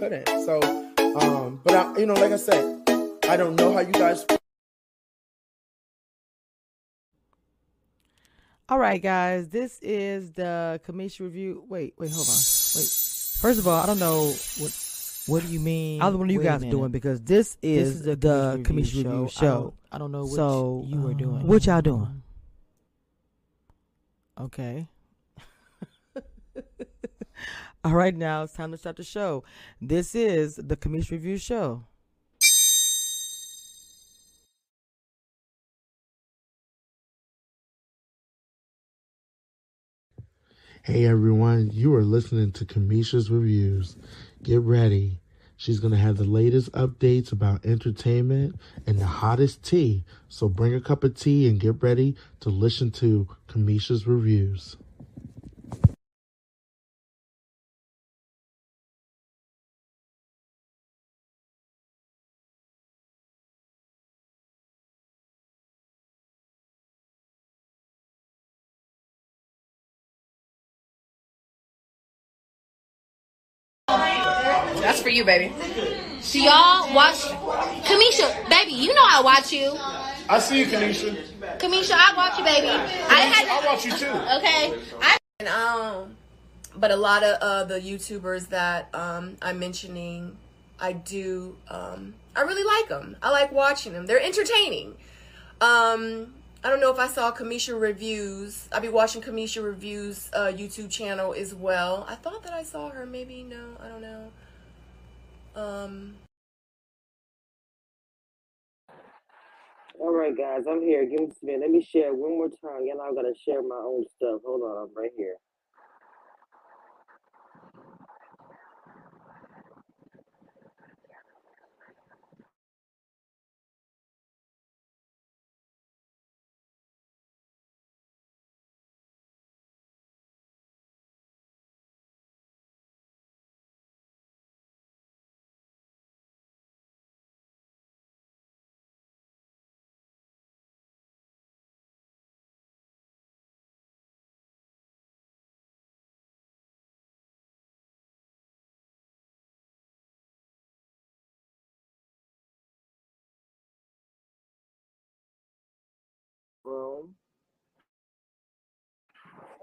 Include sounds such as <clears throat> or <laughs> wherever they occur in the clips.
couldn't. So, um, but I, you know, like I said, I don't know how you guys. All right, guys, this is the Cameshia review. Wait, wait, hold on. Wait. First of all, I don't know what What do you mean? either one of you Wait a guys are doing because this is, This is the, the Cameshia review show. I don't, I don't know what So, you were doing. What y'all doing? Okay. <laughs> All right, now it's time to start the show. This is the Cameshia review show. Hey everyone, you are listening to Cameshia's Reviews. Get ready. She's going to have the latest updates about entertainment and the hottest tea. So bring a cup of tea and get ready to listen to Cameshia's Reviews. That's for you, baby. So y'all watch Cameshia, baby. You know I watch you. I see you, Kanisha. Cameshia, I watch you, baby. I had I watch you too. okay. I And, um, but a lot of uh, the YouTubers that um, I'm mentioning, I do, um, I really like them. I like watching them. They're entertaining. Um, I don't know if I saw Cameshia Reviews. I'll be watching Cameshia Reviews uh, YouTube channel as well. I thought that I saw her. Maybe no, I don't know. Um, All right, guys, I'm here. Give me a minute. Let me share one more time. Y'all know I gotta share my own stuff. Hold on, I'm right here.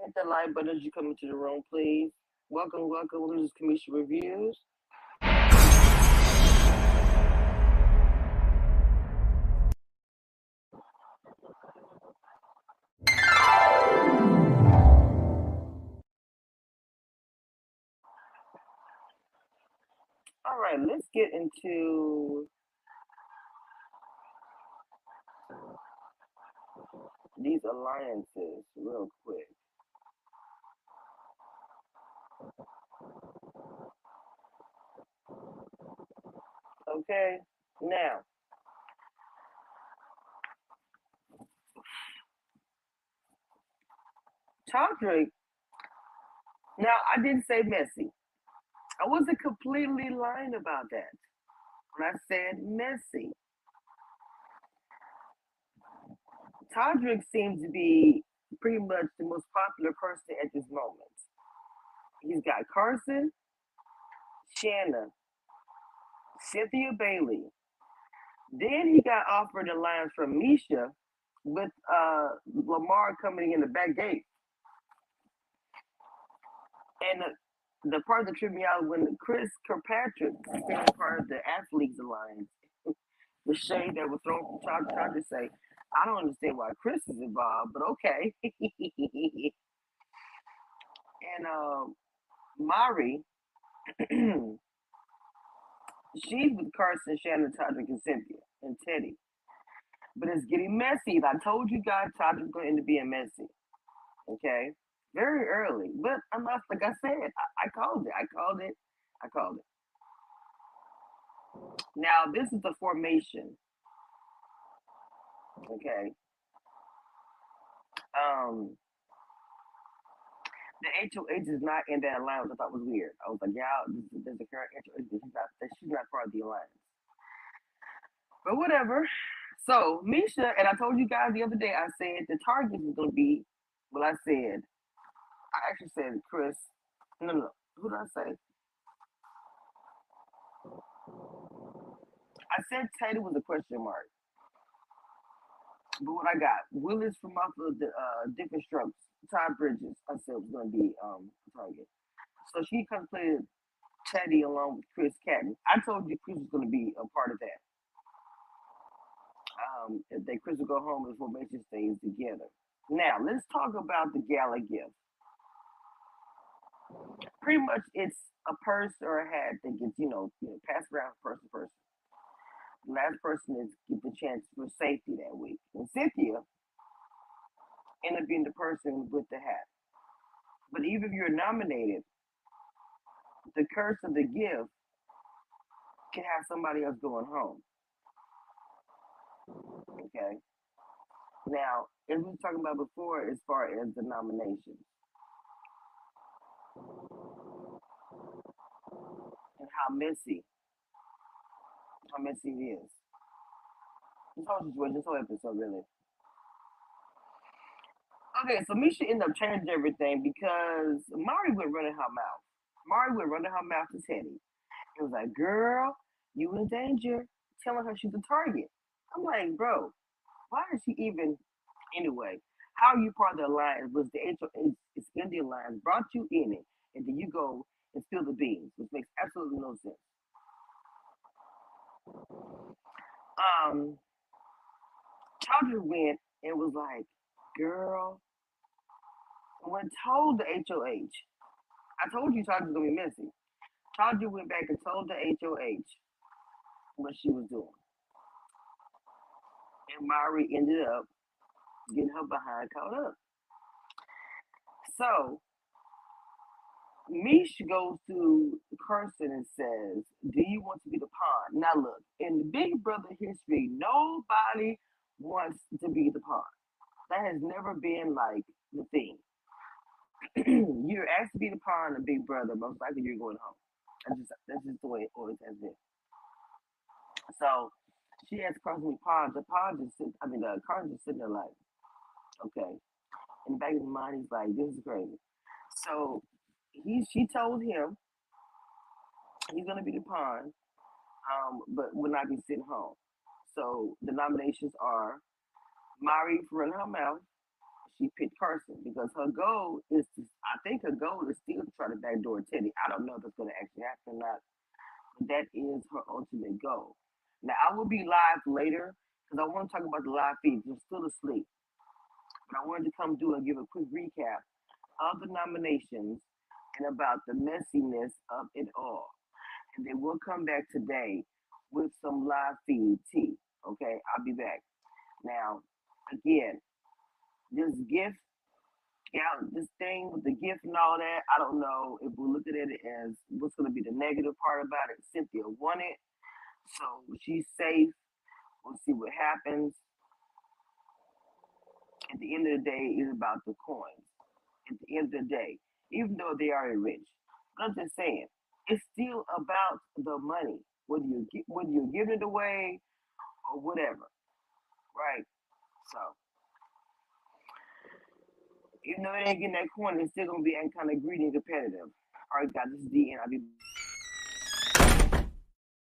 Hit the like button as you come into the room, please. Welcome, welcome. This is Cameshia Reviews. All right, let's get into these alliances real quick. Okay, now Todrick. Now I didn't say messy. I wasn't completely lying about that when I said messy. Todrick seems to be pretty much the most popular person at this moment. He's got Carson, Shanna, Cynthia Bailey. Then he got offered the line from Miesha with uh, Lamar coming in the back gate. And the, the part that tripped me out when Chris Kirkpatrick became part of the Athletes Alliance, <laughs> the shade that was thrown from Todd tried to say, I don't understand why Chris is involved, but okay. <laughs> and um, Mirai, <clears throat> she's with Carson, Shannon, Todrick, and Cynthia, and Teddi. But it's getting messy. I told you guys Todrick's going to end up being messy. Okay? Very early. But I'm not, like I said, I, I called it. I called it. I called it. Now, this is the formation. Okay. Um, the HOH is not in that alliance. I thought was weird. I was like, is- there's a current HOH. She's not, she's not part of the alliance. But whatever. So Miesha, and I told you guys the other day, I said the target is going to be. Well, I said, I actually said Chris. No, no, no. Who did I say? I said Teddi was a question mark, but what I got, Willis from off of the uh, different strokes, Todd Bridges, I said was going to be um target. So she contemplated Teddi along with Chris Kattan. I told you Chris was going to be a part of that. Um, if they Chris will go home and formation stays together. Now let's talk about the gala gift. Pretty much, it's a purse or a hat that gets you know, you know passed around person to person. Last person is get the chance for safety that week. And Cynthia ended up being the person with the hat. But even if you're nominated, the curse of the gift can have somebody else going home. Okay. Now, as we were talking about before, as far as the nominations and how messy, how messy it is. This whole situation, this whole episode, really. Okay, so Miesha ended up changing everything because Mirai went running her mouth. Mirai went running her mouth to Teddi. It was like, girl, you in danger, telling her she's a target. I'm like, bro, why is she even anyway? How you part of the alliance? Was the HOH it's Indian alliance brought you in it, and then you go and spill the beans, which makes absolutely no sense. Um, went and was like, girl, when told the HOH, I told you Charger was gonna be messy. Charger went back and told the HOH what she was doing. And Mirai ended up getting her behind caught up. So Mish goes to Carson and says, Do you want to be the pawn? Now look, in the Big Brother history, nobody wants to be the pawn. That has never been like the thing. <clears throat> you're asked to be the pawn in Big Brother, most likely you're going home. That's just that's just the way it always has been. So she asked Carson to pawn. The pawn just sit, I mean, uh, Carson just sitting there like, okay. In the back of his mind, he's like, this is crazy. So he she told him he's gonna be the pawn, um, but will not be sitting home. So the nominations are Mirai for her mouth. She picked Carson because her goal is to I think her goal is still to try to backdoor Teddi. I don't know if that's gonna actually happen or not, but that is her ultimate goal. Now I will be live later because I want to talk about the live feeds. I'm still asleep. But I wanted to come do and give a quick recap of the nominations and about the messiness of it all. And then we'll come back today with some live feed tea. Okay, I'll be back. Now, again, this gift, yeah, this thing with the gift and all that, I don't know if we look at it as what's going to be the negative part about it. Cynthia won it, so she's safe. We'll see what happens. At the end of the day, it's about the coins. At the end of the day, even though they are rich, but I'm just saying, it's still about the money, whether you whether you're giving it away or whatever, right? So, even though it ain't getting that coin, it's still gonna be kind of greedy and competitive. All right, guys, this is the end. I'll be.